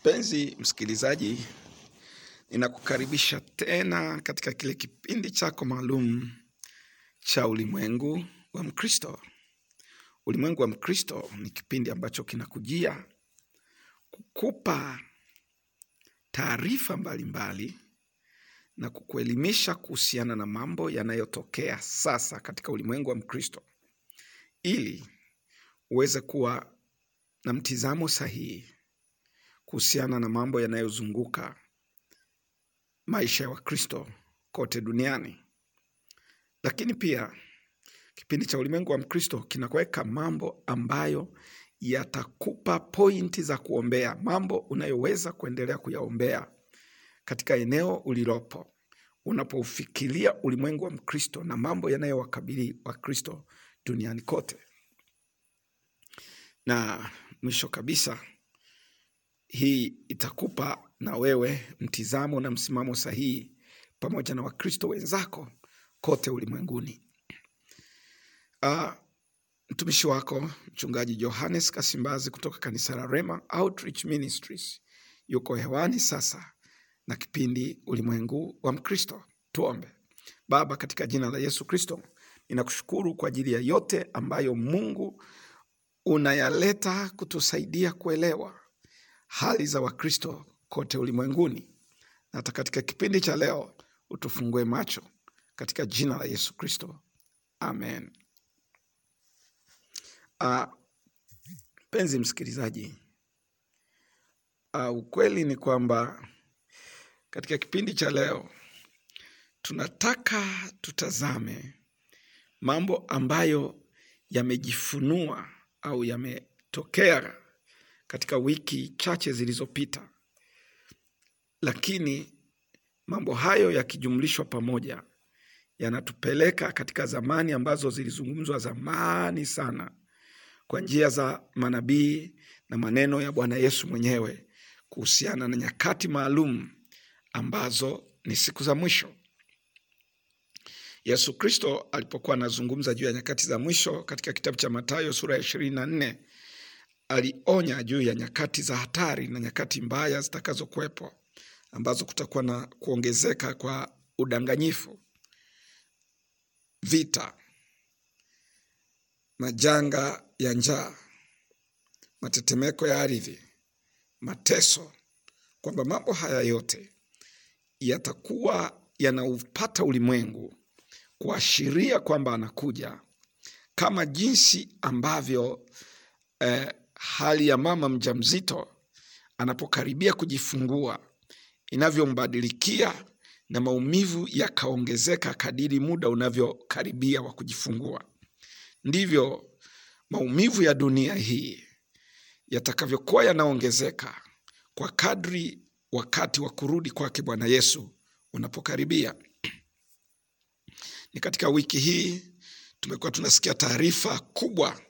Mpenzi msikilizaji, ninakukaribisha tena katika kile kipindi chako maalum cha ulimwengu wa Mkristo. Ulimwengu wa Mkristo ni kipindi ambacho kinakujia kukupa taarifa mbalimbali na kukuelimisha kuhusiana na mambo yanayotokea sasa katika ulimwengu wa Mkristo ili uweze kuwa na mtizamo sahihi kuhusiana na mambo yanayozunguka maisha ya Wakristo kote duniani. Lakini pia kipindi cha ulimwengu wa Mkristo kinakuweka mambo ambayo yatakupa pointi za kuombea, mambo unayoweza kuendelea kuyaombea katika eneo ulilopo unapoufikiria ulimwengu wa Mkristo na mambo yanayowakabili Wakristo duniani kote. Na mwisho kabisa, hii itakupa na wewe mtizamo na msimamo sahihi pamoja na Wakristo wenzako kote ulimwenguni. Uh, mtumishi wako mchungaji Johannes Kasimbazi kutoka kanisa la Rema Outreach Ministries yuko hewani sasa na kipindi ulimwengu wa Mkristo. Tuombe. Baba, katika jina la Yesu Kristo, ninakushukuru kwa ajili ya yote ambayo Mungu unayaleta kutusaidia kuelewa hali za Wakristo kote ulimwenguni. Na hata katika kipindi cha leo utufungue macho katika jina la Yesu Kristo, amen. Ah, Mpenzi msikilizaji, uh, ukweli ni kwamba katika kipindi cha leo tunataka tutazame mambo ambayo yamejifunua au yametokea katika wiki chache zilizopita, lakini mambo hayo yakijumlishwa pamoja yanatupeleka katika zamani ambazo zilizungumzwa zamani sana kwa njia za manabii na maneno ya Bwana Yesu mwenyewe kuhusiana na nyakati maalum ambazo ni siku za mwisho. Yesu Kristo alipokuwa anazungumza juu ya nyakati za mwisho katika kitabu cha Mathayo sura ya ishirini na nne alionya juu ya nyakati za hatari na nyakati mbaya zitakazokuwepo ambazo kutakuwa na kuongezeka kwa udanganyifu, vita, majanga ya njaa, matetemeko ya ardhi, mateso, kwamba mambo haya yote yatakuwa yanaupata ulimwengu kuashiria kwamba anakuja, kama jinsi ambavyo eh, hali ya mama mjamzito anapokaribia kujifungua inavyombadilikia na maumivu yakaongezeka kadiri muda unavyokaribia wa kujifungua, ndivyo maumivu ya dunia hii yatakavyokuwa yanaongezeka kwa kadri wakati wa kurudi kwake Bwana Yesu unapokaribia. Ni katika wiki hii tumekuwa tunasikia taarifa kubwa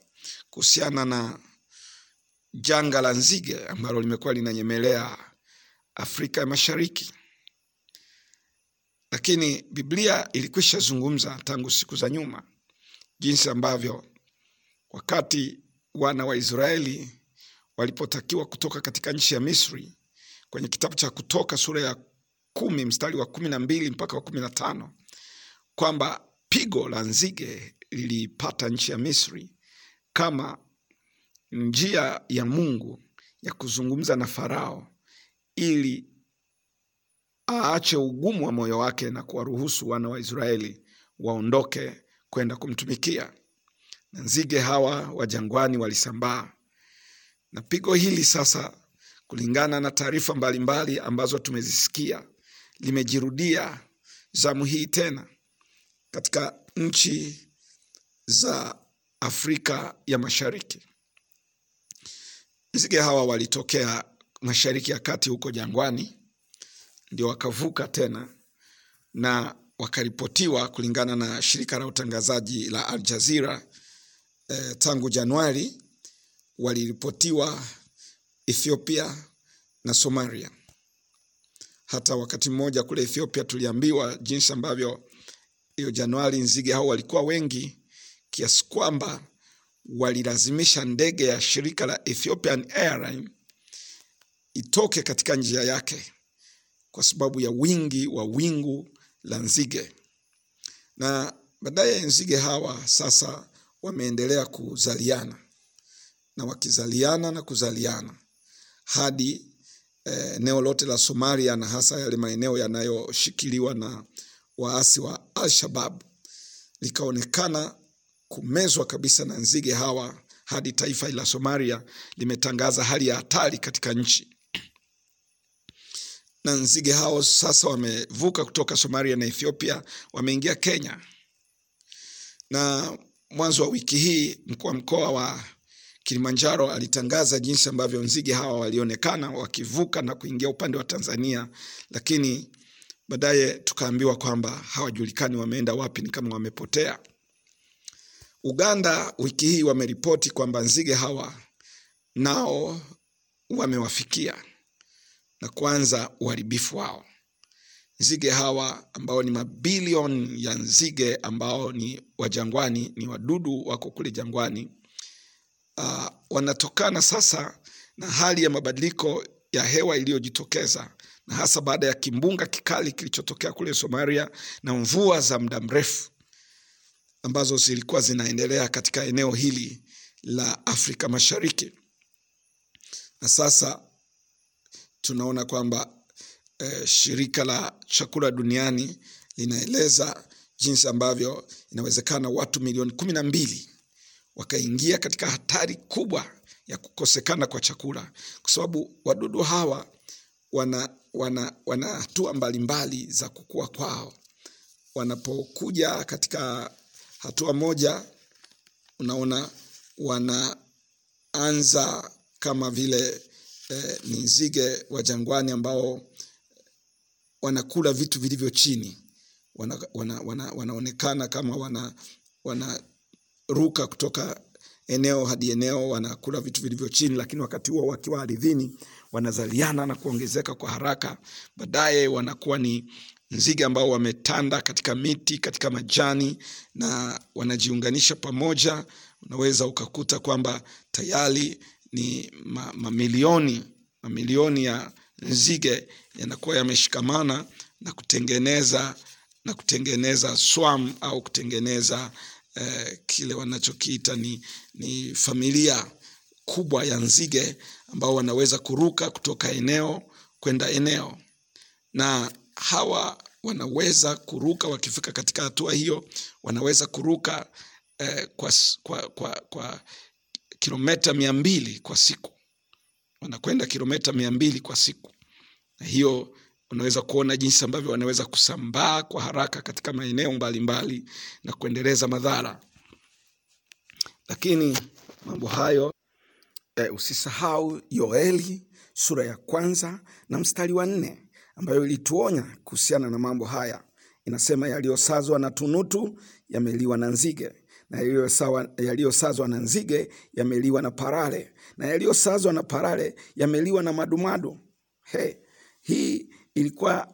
kuhusiana na janga la nzige ambalo limekuwa linanyemelea Afrika ya Mashariki, lakini Biblia ilikwisha zungumza tangu siku za nyuma jinsi ambavyo wakati wana wa Israeli walipotakiwa kutoka katika nchi ya Misri kwenye kitabu cha Kutoka sura ya kumi mstari wa kumi na mbili mpaka wa kumi na tano kwamba pigo la nzige liliipata nchi ya Misri kama njia ya Mungu ya kuzungumza na Farao ili aache ugumu wa moyo wake na kuwaruhusu wana wa Israeli waondoke kwenda kumtumikia. Na nzige hawa wa jangwani walisambaa, na pigo hili sasa, kulingana na taarifa mbalimbali ambazo tumezisikia, limejirudia zamu hii tena katika nchi za Afrika ya Mashariki. Nzige hawa walitokea Mashariki ya Kati huko jangwani, ndio wakavuka tena na wakaripotiwa kulingana na shirika la utangazaji la Al Jazeera eh, tangu Januari waliripotiwa Ethiopia na Somalia. Hata wakati mmoja kule Ethiopia tuliambiwa jinsi ambavyo hiyo Januari nzige hao walikuwa wengi kiasi kwamba walilazimisha ndege ya shirika la Ethiopian Airline itoke katika njia yake kwa sababu ya wingi wa wingu la nzige. Na baadaye nzige hawa sasa wameendelea kuzaliana na wakizaliana na kuzaliana hadi eneo eh, lote la Somalia na hasa yale maeneo yanayoshikiliwa na waasi wa Al-Shabab likaonekana kumezwa kabisa na nzige hawa hadi taifa la Somalia limetangaza hali ya hatari katika nchi. Na nzige hao sasa wamevuka kutoka Somalia na Ethiopia, wameingia Kenya. Na mwanzo wa wiki hii mkuu wa mkoa wa Kilimanjaro alitangaza jinsi ambavyo nzige hawa walionekana wakivuka na kuingia upande wa Tanzania, lakini baadaye tukaambiwa kwamba hawajulikani wameenda wapi, ni kama wamepotea. Uganda wiki hii wameripoti kwamba nzige hawa nao wamewafikia na kuanza uharibifu wao. Nzige hawa ambao ni mabilioni ya nzige ambao ni wa jangwani, ni wadudu wako kule jangwani. Uh, wanatokana sasa na hali ya mabadiliko ya hewa iliyojitokeza na hasa baada ya kimbunga kikali kilichotokea kule Somalia na mvua za muda mrefu ambazo zilikuwa zinaendelea katika eneo hili la Afrika Mashariki. Na sasa tunaona kwamba eh, shirika la chakula duniani linaeleza jinsi ambavyo inawezekana watu milioni kumi na mbili wakaingia katika hatari kubwa ya kukosekana kwa chakula, kwa sababu wadudu hawa wana wana wana hatua mbalimbali za kukua kwao. Wanapokuja katika hatua moja, unaona wanaanza kama vile eh, ni nzige wa jangwani ambao wanakula vitu vilivyo chini wana, wana, wana, wanaonekana kama wana wanaruka kutoka eneo hadi eneo, wanakula vitu vilivyo chini, lakini wakati huo wakiwa ardhini wanazaliana na kuongezeka kwa haraka. Baadaye wanakuwa ni nzige ambao wametanda katika miti, katika majani na wanajiunganisha pamoja. Unaweza ukakuta kwamba tayari ni ma, mamilioni mamilioni ya nzige yanakuwa yameshikamana na kutengeneza na kutengeneza swarm au kutengeneza eh, kile wanachokiita ni, ni familia kubwa ya nzige ambao wanaweza kuruka kutoka eneo kwenda eneo, na hawa wanaweza kuruka wakifika katika hatua hiyo, wanaweza kuruka eh, kwa, kwa, kwa, kwa kilometa mia mbili kwa siku, wanakwenda kilometa mia mbili kwa siku, na hiyo unaweza kuona jinsi ambavyo wanaweza kusambaa kwa haraka katika maeneo mbalimbali na kuendeleza madhara. Lakini mambo hayo eh, usisahau Yoeli sura ya kwanza na mstari wa nne ambayo ilituonya kuhusiana na mambo haya. Inasema, yaliyosazwa na tunutu yameliwa na nzige na yaliyosazwa na nzige yameliwa na parare na yaliyosazwa na parare yameliwa na madumadu. Hey, hii ilikuwa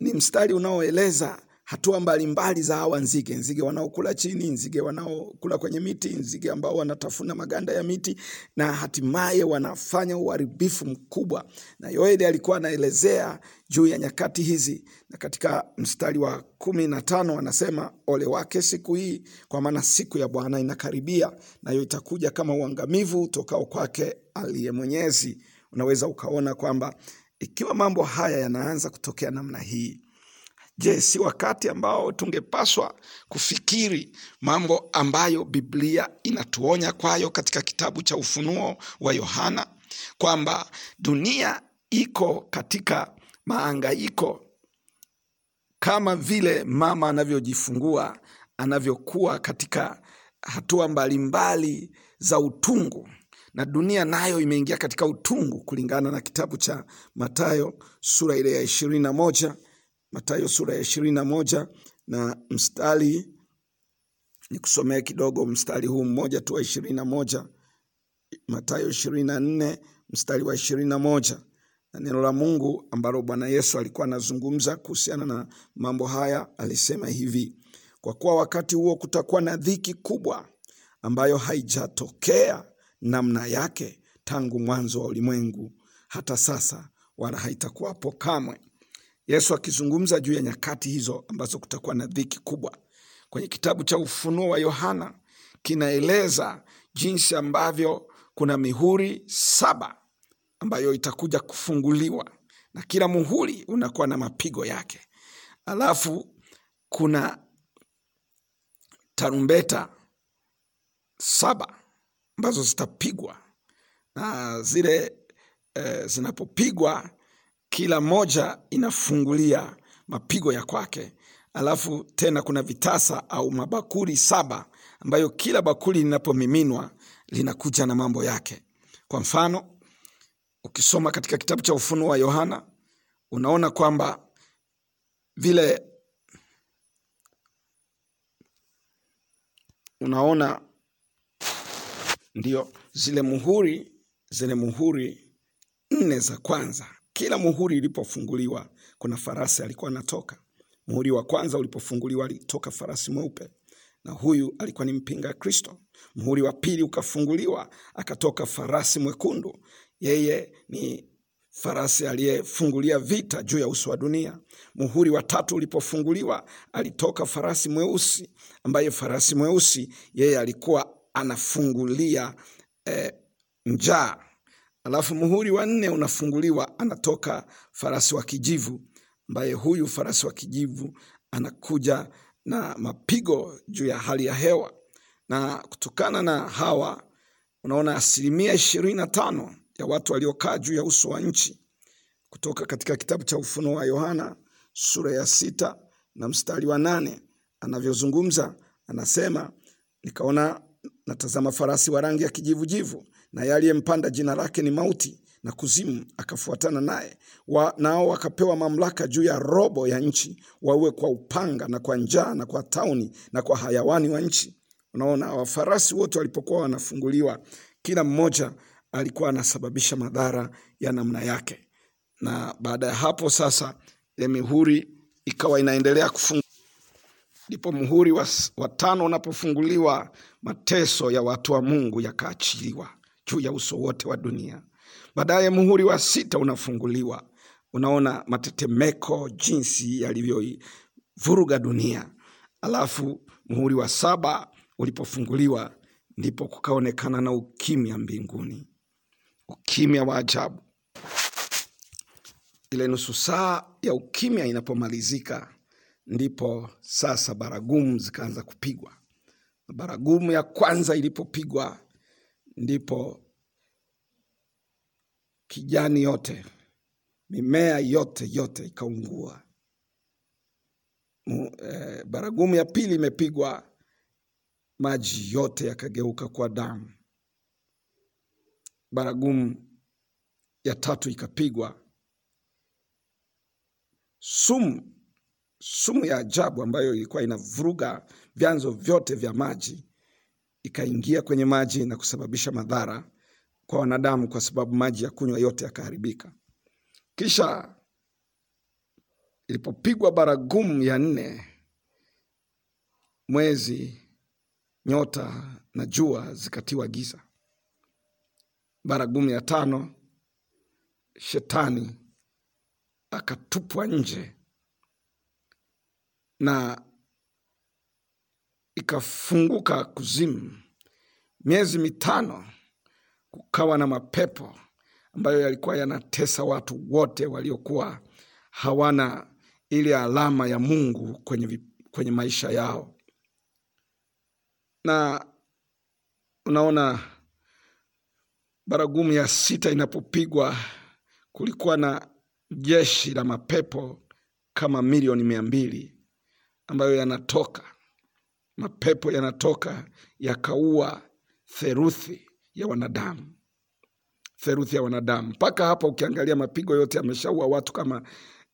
ni mstari unaoeleza hatua mbalimbali za hawa nzige, nzige wanaokula chini, nzige wanaokula kwenye miti, nzige ambao wanatafuna maganda ya miti na hatimaye wanafanya uharibifu mkubwa. Na Yoeli alikuwa anaelezea juu ya nyakati hizi, na katika mstari wa kumi na tano anasema ole wake siku hii, kwa maana siku ya Bwana inakaribia, nayo itakuja kama uangamivu utokao kwake aliye Mwenyezi. Unaweza ukaona kwamba ikiwa mambo haya yanaanza kutokea namna hii Je, si wakati ambao tungepaswa kufikiri mambo ambayo Biblia inatuonya kwayo katika kitabu cha Ufunuo wa Yohana kwamba dunia iko katika maangaiko kama vile mama anavyojifungua, anavyokuwa katika hatua mbalimbali za utungu, na dunia nayo imeingia katika utungu kulingana na kitabu cha Mathayo sura ile ya ishirini na moja Mathayo sura ya ishirini na moja na mstari ni kusomea kidogo mstari huu mmoja tu wa ishirini na moja Mathayo ishirini na nne mstari wa ishirini na moja na neno la Mungu ambalo Bwana Yesu alikuwa anazungumza kuhusiana na mambo haya, alisema hivi: kwa kuwa wakati huo kutakuwa na dhiki kubwa ambayo haijatokea namna yake tangu mwanzo wa ulimwengu hata sasa, wala haitakuwapo kamwe. Yesu akizungumza juu ya nyakati hizo ambazo kutakuwa na dhiki kubwa, kwenye kitabu cha Ufunuo wa Yohana kinaeleza jinsi ambavyo kuna mihuri saba ambayo itakuja kufunguliwa na kila muhuri unakuwa na mapigo yake. Alafu kuna tarumbeta saba ambazo zitapigwa na zile e, zinapopigwa kila moja inafungulia mapigo ya kwake. Alafu tena kuna vitasa au mabakuli saba ambayo kila bakuli linapomiminwa linakuja na mambo yake. Kwa mfano, ukisoma katika kitabu cha Ufunuo wa Yohana unaona kwamba vile unaona ndio zile muhuri zile muhuri nne za kwanza, kila muhuri ilipofunguliwa kuna farasi alikuwa anatoka. Muhuri wa kwanza ulipofunguliwa alitoka farasi mweupe, na huyu alikuwa ni mpinga Kristo. Muhuri wa pili ukafunguliwa, akatoka farasi mwekundu, yeye ni farasi aliyefungulia vita juu ya uso wa dunia. Muhuri wa tatu ulipofunguliwa, alitoka farasi mweusi, ambaye farasi mweusi yeye alikuwa anafungulia eh, njaa. Alafu muhuri wa nne unafunguliwa, anatoka farasi wa kijivu, ambaye huyu farasi wa kijivu anakuja na mapigo juu ya hali ya hewa, na kutokana na hawa unaona asilimia ishirini na tano ya watu waliokaa juu ya uso wa nchi, kutoka katika kitabu cha Ufunuo wa Yohana sura ya sita na mstari wa nane anavyozungumza, anasema nikaona natazama farasi wa rangi ya kijivujivu, naye aliyempanda jina lake ni Mauti, na Kuzimu akafuatana naye. Wa, nao wakapewa mamlaka juu ya robo ya nchi, wawe kwa upanga na kwa njaa na kwa tauni na kwa hayawani wa nchi. Unaona, wafarasi wote walipokuwa wanafunguliwa, kila mmoja alikuwa anasababisha madhara ya namna yake, na baada ya hapo sasa ile mihuri ikawa inaendelea kufunguliwa ndipo muhuri wa, wa tano unapofunguliwa, mateso ya watu wa Mungu yakaachiliwa juu ya uso wote wa dunia. Baadaye muhuri wa sita unafunguliwa, unaona matetemeko jinsi yalivyovuruga dunia. Alafu muhuri wa saba ulipofunguliwa, ndipo kukaonekana na ukimya mbinguni, ukimya wa ajabu. Ile nusu saa ya ukimya inapomalizika ndipo sasa baragumu zikaanza kupigwa. Baragumu ya kwanza ilipopigwa, ndipo kijani yote, mimea yote yote ikaungua. Eh, Baragumu ya pili imepigwa, maji yote yakageuka kwa damu. Baragumu ya tatu ikapigwa, sumu sumu ya ajabu ambayo ilikuwa inavuruga vyanzo vyote vya maji ikaingia kwenye maji na kusababisha madhara kwa wanadamu, kwa sababu maji ya kunywa yote yakaharibika. Kisha ilipopigwa baragumu ya nne, mwezi, nyota na jua zikatiwa giza. Baragumu ya tano, shetani akatupwa nje na ikafunguka kuzimu. Miezi mitano kukawa na mapepo ambayo yalikuwa yanatesa watu wote waliokuwa hawana ile alama ya Mungu kwenye, kwenye maisha yao. Na unaona baragumu ya sita inapopigwa, kulikuwa na jeshi la mapepo kama milioni mia mbili ambayo yanatoka mapepo yanatoka yakaua theruthi ya wanadamu theruthi ya wanadamu. Mpaka hapa ukiangalia mapigo yote yameshaua watu kama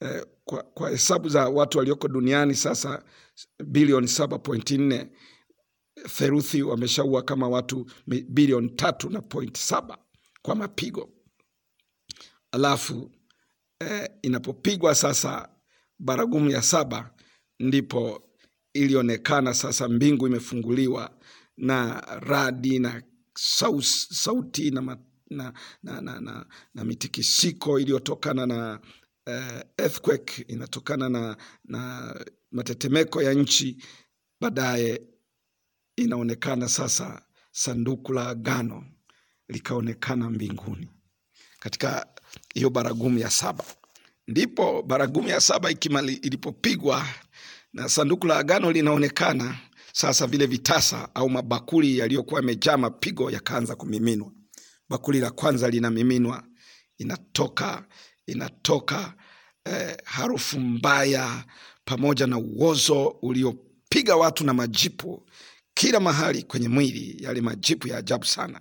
eh, kwa, kwa hesabu za watu walioko duniani sasa bilioni saba pointi nne theruthi wameshaua kama watu bilioni tatu na point saba kwa mapigo. Alafu eh, inapopigwa sasa baragumu ya saba ndipo ilionekana sasa mbingu imefunguliwa na radi na saus, sauti na ma, na, na, na, na, na mitikisiko iliyotokana na uh, earthquake inatokana na, na matetemeko ya nchi. Baadaye inaonekana sasa sanduku la agano likaonekana mbinguni katika hiyo baragumu ya saba. Ndipo baragumu ya saba ikimali, ilipopigwa na sanduku la agano linaonekana sasa, vile vitasa au mabakuli yaliyokuwa yamejaa mapigo yakaanza kumiminwa. Bakuli la kwanza linamiminwa, inatoka inatoka eh, harufu mbaya pamoja na uozo uliopiga watu na majipu kila mahali kwenye mwili, yale majipu ya ajabu sana.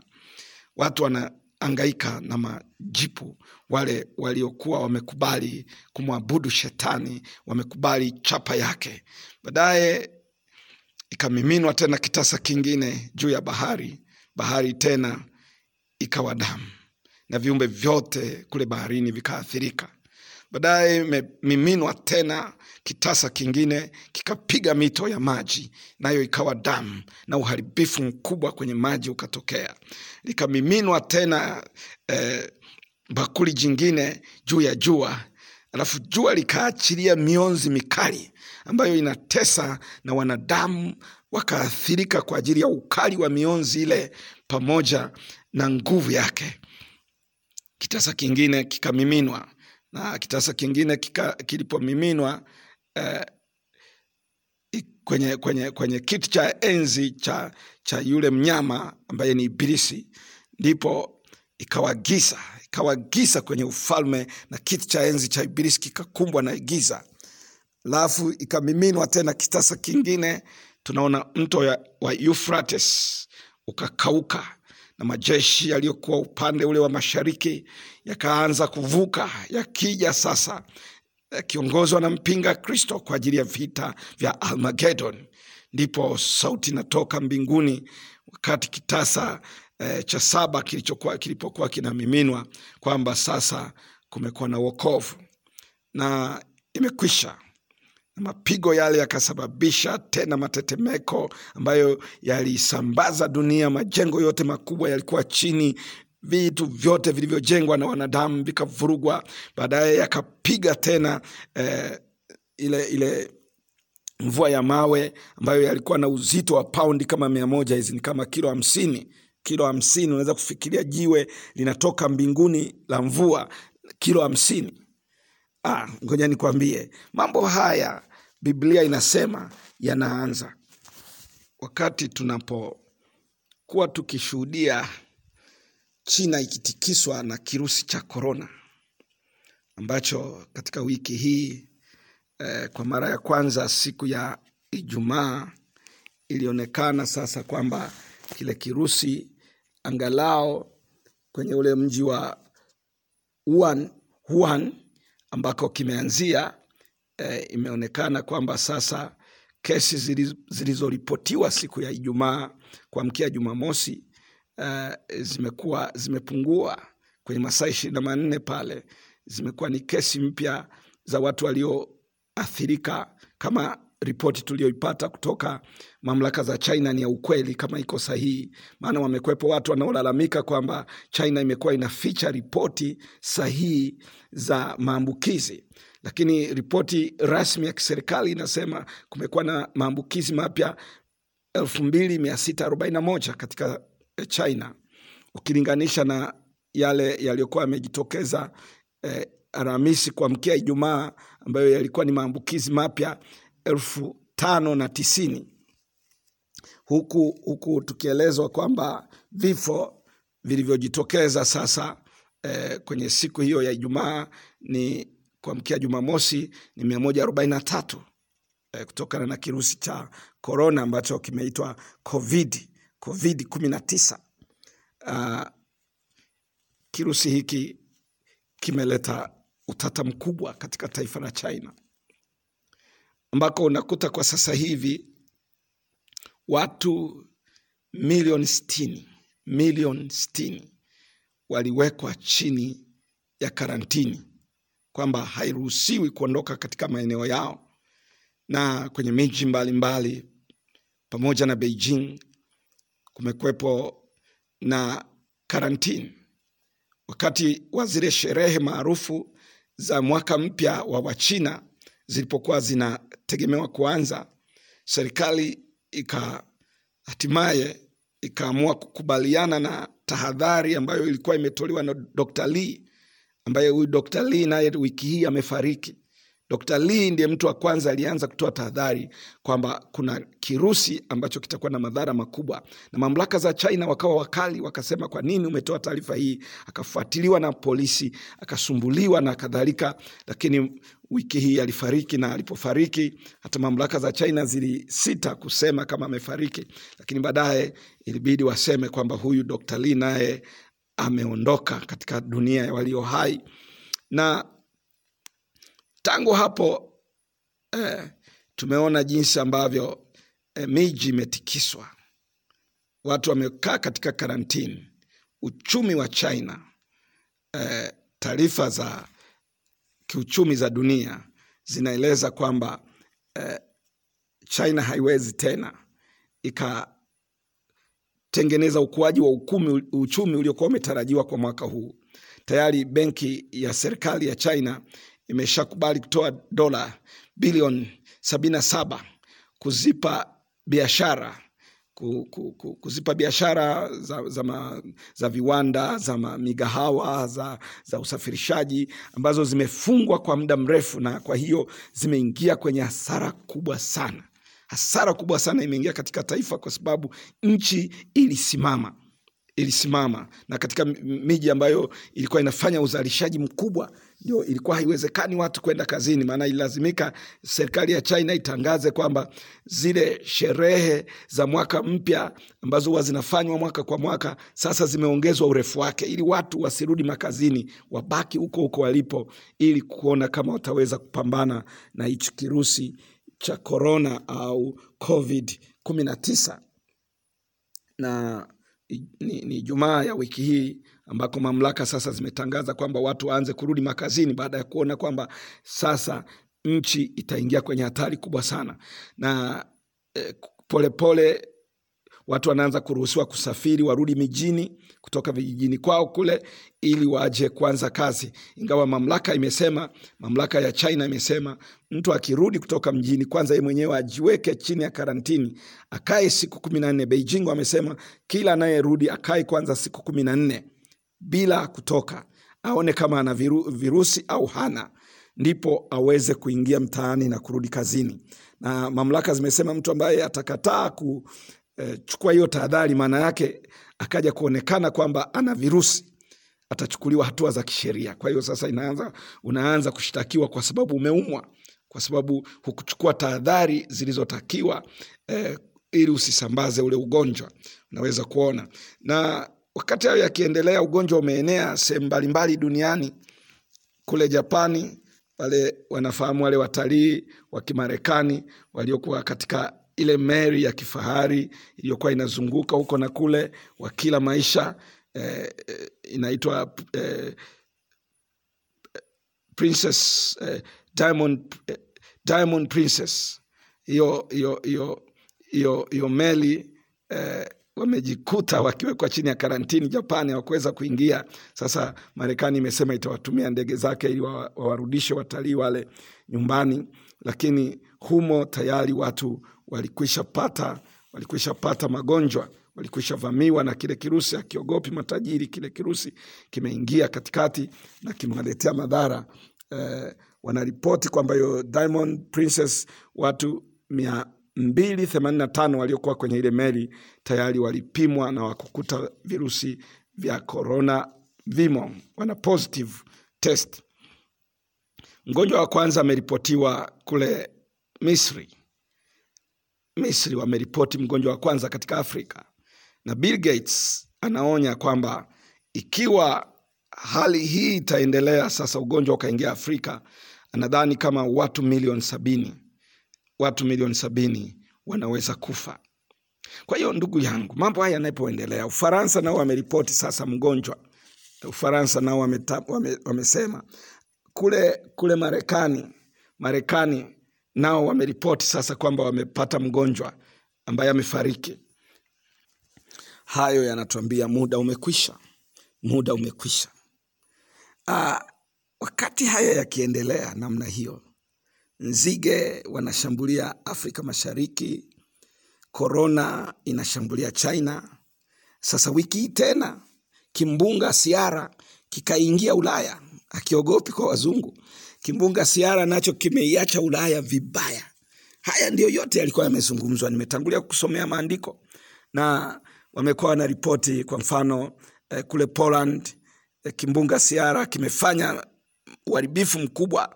Watu wanaangaika na majipu, wale waliokuwa wamekubali kumwabudu shetani, wamekubali chapa yake. Baadaye ikamiminwa tena kitasa kingine juu ya bahari, bahari tena ikawa damu na viumbe vyote kule baharini vikaathirika. Baadaye imemiminwa tena kitasa kingine kikapiga mito ya maji, nayo ikawa damu na uharibifu mkubwa kwenye maji ukatokea. Likamiminwa tena eh, bakuli jingine juu ya jua, alafu jua likaachilia mionzi mikali ambayo inatesa na wanadamu wakaathirika kwa ajili ya ukali wa mionzi ile pamoja na nguvu yake. Kitasa kingine kikamiminwa na kitasa kingine kilipomiminwa eh, kwenye, kwenye, kwenye kiti cha enzi cha, cha yule mnyama ambaye ni Ibilisi, ndipo ikawa giza, ikawa giza kwenye ufalme na kiti cha enzi cha Ibilisi kikakumbwa na giza. Alafu ikamiminwa tena kitasa kingine, tunaona mto ya, wa Euphrates ukakauka na majeshi yaliyokuwa upande ule wa mashariki yakaanza kuvuka yakija sasa yakiongozwa na mpinga Kristo kwa ajili ya vita vya Armageddon. Ndipo sauti inatoka mbinguni wakati kitasa eh, cha saba kilichokuwa kilipokuwa kinamiminwa kwamba sasa kumekuwa na wokovu na imekwisha mapigo yale yakasababisha tena matetemeko ambayo yalisambaza dunia. Majengo yote makubwa yalikuwa chini, vitu vyote vilivyojengwa na wanadamu vikavurugwa. Baadaye yakapiga tena eh, ile ile mvua ya mawe ambayo yalikuwa na uzito wa paundi kama mia moja. Hizi ni kama kilo hamsini kilo hamsini. Unaweza kufikiria jiwe linatoka mbinguni la mvua kilo hamsini. Ah, ngoja nikwambie mambo haya Biblia inasema yanaanza wakati tunapokuwa tukishuhudia China ikitikiswa na kirusi cha korona ambacho katika wiki hii eh, kwa mara ya kwanza siku ya Ijumaa ilionekana sasa kwamba kile kirusi angalao kwenye ule mji wa Wuhan, Wuhan ambako kimeanzia eh, imeonekana kwamba sasa kesi zilizoripotiwa siku ya Ijumaa kuamkia Jumamosi eh, zimekuwa zimepungua kwenye masaa ishirini na manne pale, zimekuwa ni kesi mpya za watu walioathirika. Kama ripoti tuliyoipata kutoka mamlaka za China ni ya ukweli, kama iko sahihi, maana wamekwepo watu wanaolalamika kwamba China imekuwa inaficha ripoti sahihi za maambukizi. Lakini ripoti rasmi ya kiserikali inasema kumekuwa na maambukizi mapya elfu mbili mia sita arobaini na moja katika China ukilinganisha na yale yaliyokuwa yamejitokeza eh, Alhamisi kuamkia Ijumaa ambayo yalikuwa ni maambukizi mapya elfu tano na tisini huku, huku tukielezwa kwamba vifo vilivyojitokeza sasa eh, kwenye siku hiyo ya Ijumaa ni kuamkia Jumamosi ni mia moja arobaini na tatu eh, kutokana na kirusi cha korona ambacho kimeitwa COVID, COVID kumi na tisa. Uh, kirusi hiki kimeleta utata mkubwa katika taifa la China ambako unakuta kwa sasa hivi watu milioni sitini milioni sitini waliwekwa chini ya karantini kwamba hairuhusiwi kuondoka katika maeneo yao, na kwenye miji mbalimbali. Pamoja na Beijing kumekwepo na karantini. Wakati wa zile sherehe maarufu za mwaka mpya wa Wachina zilipokuwa zinategemewa kuanza, serikali ika hatimaye ikaamua kukubaliana na tahadhari ambayo ilikuwa imetolewa na Dr. Lee ambaye huyu Dr. Lee naye wiki hii amefariki. Dr. Lee ndiye mtu wa kwanza alianza kutoa tahadhari kwamba kuna kirusi ambacho kitakuwa na madhara makubwa, na mamlaka za China wakawa wakali, wakasema kwa nini umetoa taarifa hii? Akafuatiliwa na polisi, akasumbuliwa na kadhalika, lakini wiki hii alifariki, na alipofariki hata mamlaka za China zilisita kusema kama amefariki, lakini baadaye ilibidi waseme kwamba huyu Dr. Lee naye ameondoka katika dunia ya walio hai na tangu hapo eh, tumeona jinsi ambavyo eh, miji imetikiswa, watu wamekaa katika karantini. Uchumi wa China eh, taarifa za kiuchumi za dunia zinaeleza kwamba eh, China haiwezi tena ikatengeneza ukuaji wa ukumi, uchumi uliokuwa umetarajiwa kwa mwaka huu. Tayari benki ya serikali ya China imeshakubali kutoa dola bilioni sabini na saba kuzipa biashara ku, ku, ku, kuzipa biashara za, za, ma, za viwanda za ma, migahawa za, za usafirishaji ambazo zimefungwa kwa muda mrefu, na kwa hiyo zimeingia kwenye hasara kubwa sana. Hasara kubwa sana imeingia katika taifa kwa sababu nchi ilisimama ilisimama. Na katika miji ambayo ilikuwa inafanya uzalishaji mkubwa ndio ilikuwa haiwezekani watu kwenda kazini, maana ililazimika serikali ya China itangaze kwamba zile sherehe za mwaka mpya ambazo huwa zinafanywa mwaka kwa mwaka sasa zimeongezwa urefu wake, ili watu wasirudi makazini, wabaki huko huko walipo, ili kuona kama wataweza kupambana na hichi kirusi cha korona au COVID 19 na ni, ni Jumaa ya wiki hii ambako mamlaka sasa zimetangaza kwamba watu waanze kurudi makazini baada ya kuona kwamba sasa nchi itaingia kwenye hatari kubwa sana, na polepole eh, pole, watu wanaanza kuruhusiwa kusafiri warudi mijini kutoka vijijini kwao kule ili waje kuanza kazi, ingawa mamlaka imesema, mamlaka ya China imesema mtu akirudi kutoka mjini, kwanza yeye mwenyewe ajiweke chini ya karantini, akae siku kumi na nne. Beijing wamesema kila anayerudi akae kwanza siku kumi na nne bila kutoka, aone kama ana viru, virusi au hana, ndipo aweze kuingia mtaani na kurudi kazini. Na mamlaka zimesema mtu ambaye atakataa ku eh, chukua hiyo tahadhari, maana yake akaja kuonekana kwamba ana virusi atachukuliwa hatua za kisheria. Kwa hiyo sasa inaanza, unaanza kushtakiwa kwa sababu umeumwa, kwa sababu hukuchukua tahadhari zilizotakiwa eh, ili usisambaze ule ugonjwa. Unaweza kuona, na wakati hayo yakiendelea, ugonjwa umeenea sehemu mbalimbali duniani. Kule Japani pale wanafahamu wale watalii wa Kimarekani waliokuwa katika ile meli ya kifahari iliyokuwa inazunguka huko na kule, wakila maisha eh, inaitwa eh, Princess eh, Diamond, eh, Diamond Princess. Hiyo hiyo hiyo hiyo hiyo meli eh, wamejikuta wakiwekwa chini ya karantini Japani, hawakuweza kuingia. Sasa Marekani imesema itawatumia ndege zake ili wawarudishe watalii wale nyumbani, lakini humo tayari watu walikwisha pata walikwisha pata magonjwa, walikwisha vamiwa na kile kirusi. Akiogopi matajiri, kile kirusi kimeingia katikati na kimewaletea madhara eh, wanaripoti kwamba hiyo Diamond Princess watu mia mbili themanini na tano waliokuwa kwenye ile meli tayari walipimwa na wakukuta virusi vya korona vimo, wana positive test. Mgonjwa wa kwanza ameripotiwa kule Misri. Misri wameripoti mgonjwa wa kwanza katika Afrika, na Bill Gates anaonya kwamba ikiwa hali hii itaendelea sasa, ugonjwa ukaingia Afrika, anadhani kama watu milioni sabini watu milioni sabini wanaweza kufa. Kwa hiyo ndugu yangu, mambo haya yanapoendelea, Ufaransa nao wameripoti sasa mgonjwa. Ufaransa nao wameta, wame, wamesema kule kule Marekani, Marekani nao wameripoti sasa kwamba wamepata mgonjwa ambaye amefariki. Hayo yanatuambia muda umekwisha, muda umekwisha. Aa, wakati haya yakiendelea namna hiyo, nzige wanashambulia Afrika Mashariki, korona inashambulia China. Sasa wiki hii tena kimbunga Siara kikaingia Ulaya, akiogopi kwa wazungu. Kimbunga Siara nacho kimeiacha Ulaya vibaya. Haya ndiyo yote yalikuwa yamezungumzwa. Nimetangulia kusomea maandiko na wamekuwa na ripoti. kwa mfano eh, kule Poland eh, kimbunga Siara kimefanya uharibifu mkubwa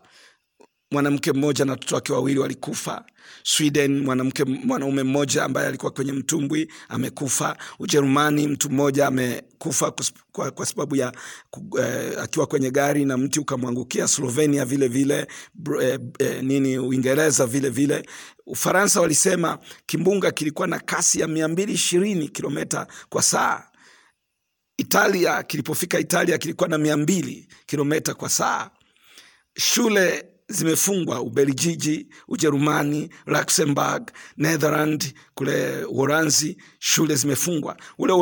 mwanamke mmoja na watoto wake wawili walikufa. Sweden, mwanamke mwanaume mmoja ambaye alikuwa kwenye mtumbwi amekufa. Ujerumani, mtu mmoja amekufa kwa, kwa sababu ya eh, akiwa kwenye gari na mti ukamwangukia. Slovenia vile vile eh, eh, nini, Uingereza vile vile. Ufaransa walisema kimbunga kilikuwa na kasi ya mia mbili ishirini kilometa kwa saa. Italia, kilipofika Italia kilikuwa na mia mbili kilometa kwa saa. Shule zimefungwa Ubelgiji, Ujerumani, Luxembourg, Netherland, kule Uholanzi, shule zimefungwa. Ule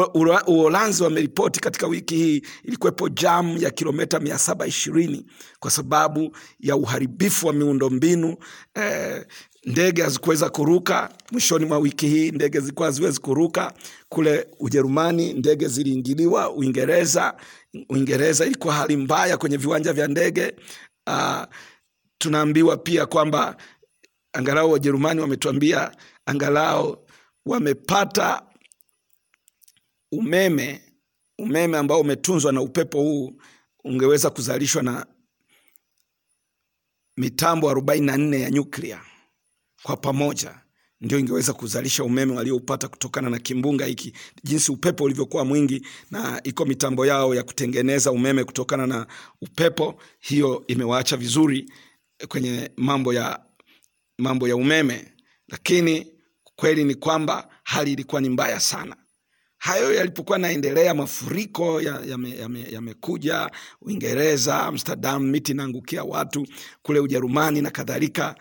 Uholanzi wameripoti katika wiki hii ilikuwepo jam ya kilomita mia saba ishirini kwa sababu ya uharibifu wa miundombinu eh, ndege hazikuweza kuruka mwishoni mwa wiki hii, ndege zilikuwa haziwezi kuruka kule Ujerumani, ndege ziliingiliwa. Uingereza, Uingereza ilikuwa hali mbaya kwenye viwanja vya ndege. Uh, tunaambiwa pia kwamba angalau Wajerumani wametuambia angalau wamepata umeme, umeme ambao umetunzwa na upepo huu ungeweza kuzalishwa na mitambo arobaini na nne ya nyuklia kwa pamoja ndio ingeweza kuzalisha umeme walioupata kutokana na kimbunga hiki, jinsi upepo ulivyokuwa mwingi, na iko mitambo yao ya kutengeneza umeme kutokana na upepo. Hiyo imewaacha vizuri kwenye mambo ya mambo ya umeme, lakini kweli ni kwamba hali ilikuwa ni mbaya sana. Hayo yalipokuwa naendelea, mafuriko yamekuja ya ya Uingereza, Amsterdam, miti inaangukia watu kule Ujerumani na kadhalika.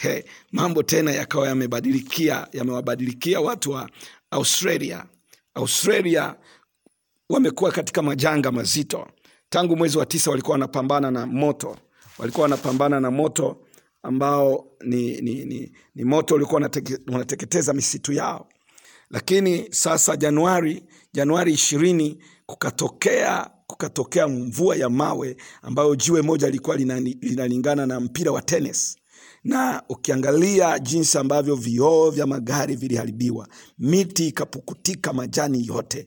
He, mambo tena yakawa yamebadilikia yamewabadilikia watu wa Australia. Australia wamekuwa katika majanga mazito tangu mwezi wa tisa, walikuwa wanapambana na moto, walikuwa wanapambana na moto ambao ni, ni, ni, ni moto ulikuwa unateketeza misitu yao, lakini sasa Januari Januari ishirini kukatokea kukatokea mvua ya mawe ambayo jiwe moja lilikuwa linalingana na mpira wa tenis na ukiangalia jinsi ambavyo vioo vya magari viliharibiwa, miti ikapukutika, majani yote,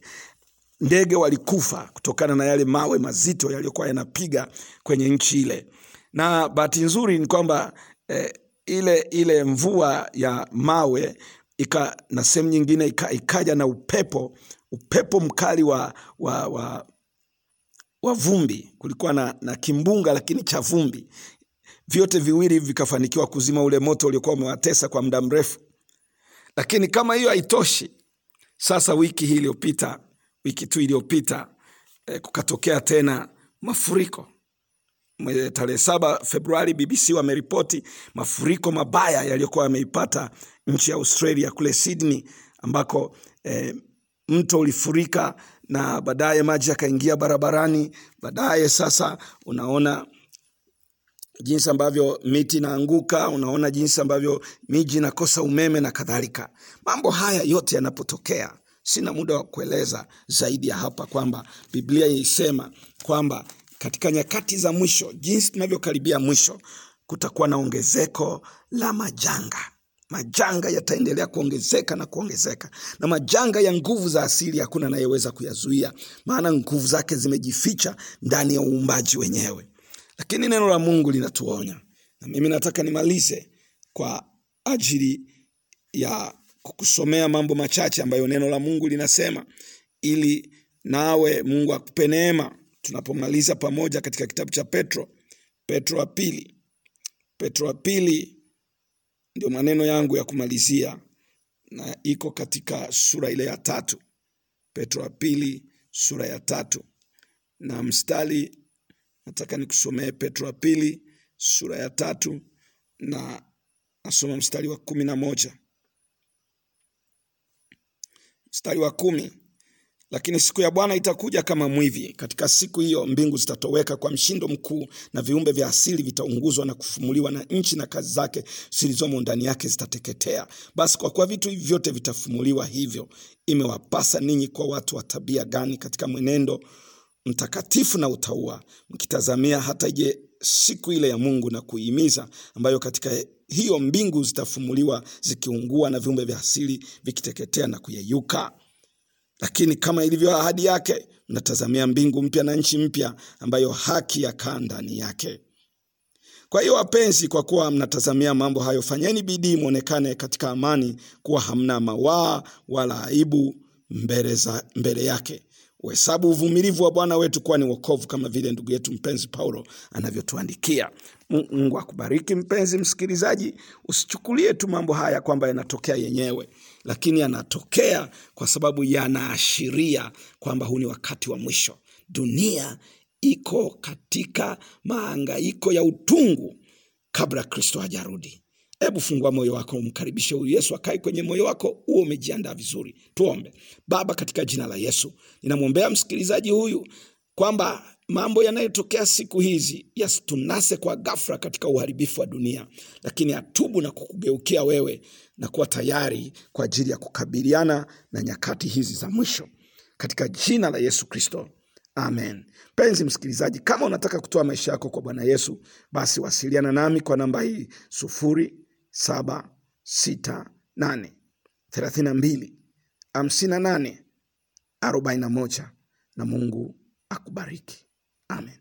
ndege walikufa kutokana na yale mawe mazito yaliyokuwa yanapiga kwenye nchi ile. Na bahati nzuri ni kwamba eh, ile ile mvua ya mawe ika, na sehemu nyingine ika, ikaja na upepo upepo mkali wa, wa, wa, wa vumbi. Kulikuwa na, na kimbunga lakini cha vumbi vyote viwili vikafanikiwa kuzima ule moto uliokuwa umewatesa kwa muda mrefu. Lakini kama hiyo haitoshi, sasa wiki hii iliyopita, wiki tu iliyopita eh, kukatokea tena mafuriko. Tarehe saba Februari, BBC wameripoti mafuriko mabaya yaliyokuwa yameipata nchi ya Australia kule Sydney, ambako eh, mto ulifurika na baadaye maji yakaingia barabarani. Baadaye sasa unaona jinsi ambavyo miti inaanguka, unaona jinsi ambavyo miji inakosa umeme na kadhalika. Mambo haya yote yanapotokea, sina muda wa kueleza zaidi ya hapa kwamba Biblia isema kwamba katika nyakati za mwisho, jinsi tunavyokaribia mwisho, kutakuwa na ongezeko la majanga. Majanga yataendelea kuongezeka na kuongezeka, na majanga ya nguvu za asili hakuna anayeweza kuyazuia, maana nguvu zake zimejificha ndani ya uumbaji wenyewe lakini neno la Mungu linatuonya, na mimi nataka nimalize kwa ajili ya kukusomea mambo machache ambayo neno la Mungu linasema, ili nawe Mungu akupe neema tunapomaliza pamoja katika kitabu cha Petro, Petro wa pili. Petro wa pili ndio maneno yangu ya kumalizia, na iko katika sura ile ya tatu. Petro wa pili sura ya tatu na mstari nataka nikusomee Petro wa pili sura ya tatu na nasoma mstari wa kumi na moja mstari wa kumi lakini siku ya Bwana itakuja kama mwivi. Katika siku hiyo mbingu zitatoweka kwa mshindo mkuu, na viumbe vya asili vitaunguzwa na kufumuliwa, na nchi na kazi zake zilizomo ndani yake zitateketea. Basi kwa kuwa vitu hivi vyote vitafumuliwa, hivyo imewapasa ninyi kwa watu wa tabia gani katika mwenendo mtakatifu na utaua, mkitazamia hata je siku ile ya Mungu na kuihimiza, ambayo katika hiyo mbingu zitafumuliwa zikiungua, na viumbe vya asili vikiteketea na kuyeyuka. Lakini kama ilivyo ahadi yake, mnatazamia mbingu mpya na nchi mpya, ambayo haki yakaa ndani yake. Kwa hiyo wapenzi, kwa kuwa mnatazamia mambo hayo, fanyeni bidii mwonekane katika amani, kuwa hamna mawaa wala aibu mbele, za, mbele yake. Uhesabu uvumilivu wa Bwana wetu kuwa ni wokovu, kama vile ndugu yetu mpenzi Paulo anavyotuandikia. Mungu akubariki mpenzi msikilizaji. Usichukulie tu mambo haya kwamba yanatokea yenyewe, lakini yanatokea kwa sababu yanaashiria kwamba huu ni wakati wa mwisho. Dunia iko katika maangaiko ya utungu kabla Kristo hajarudi. Hebu fungua moyo wako, umkaribishe huyu Yesu akae kwenye moyo wako, huo umejiandaa vizuri. Tuombe. Baba, katika jina la Yesu ninamwombea msikilizaji huyu kwamba mambo yanayotokea siku hizi yasitunase kwa ghafla katika uharibifu wa dunia, lakini atubu na kukugeukia wewe na kuwa tayari kwa ajili ya kukabiliana na nyakati hizi za mwisho, katika jina la Yesu Kristo. Amen. Mpenzi msikilizaji, kama unataka kutoa maisha yako kwa Bwana Yesu, basi wasiliana nami kwa namba hii sufuri saba sita nane thelathini na mbili hamsini na nane arobaini na moja na Mungu akubariki. Amen.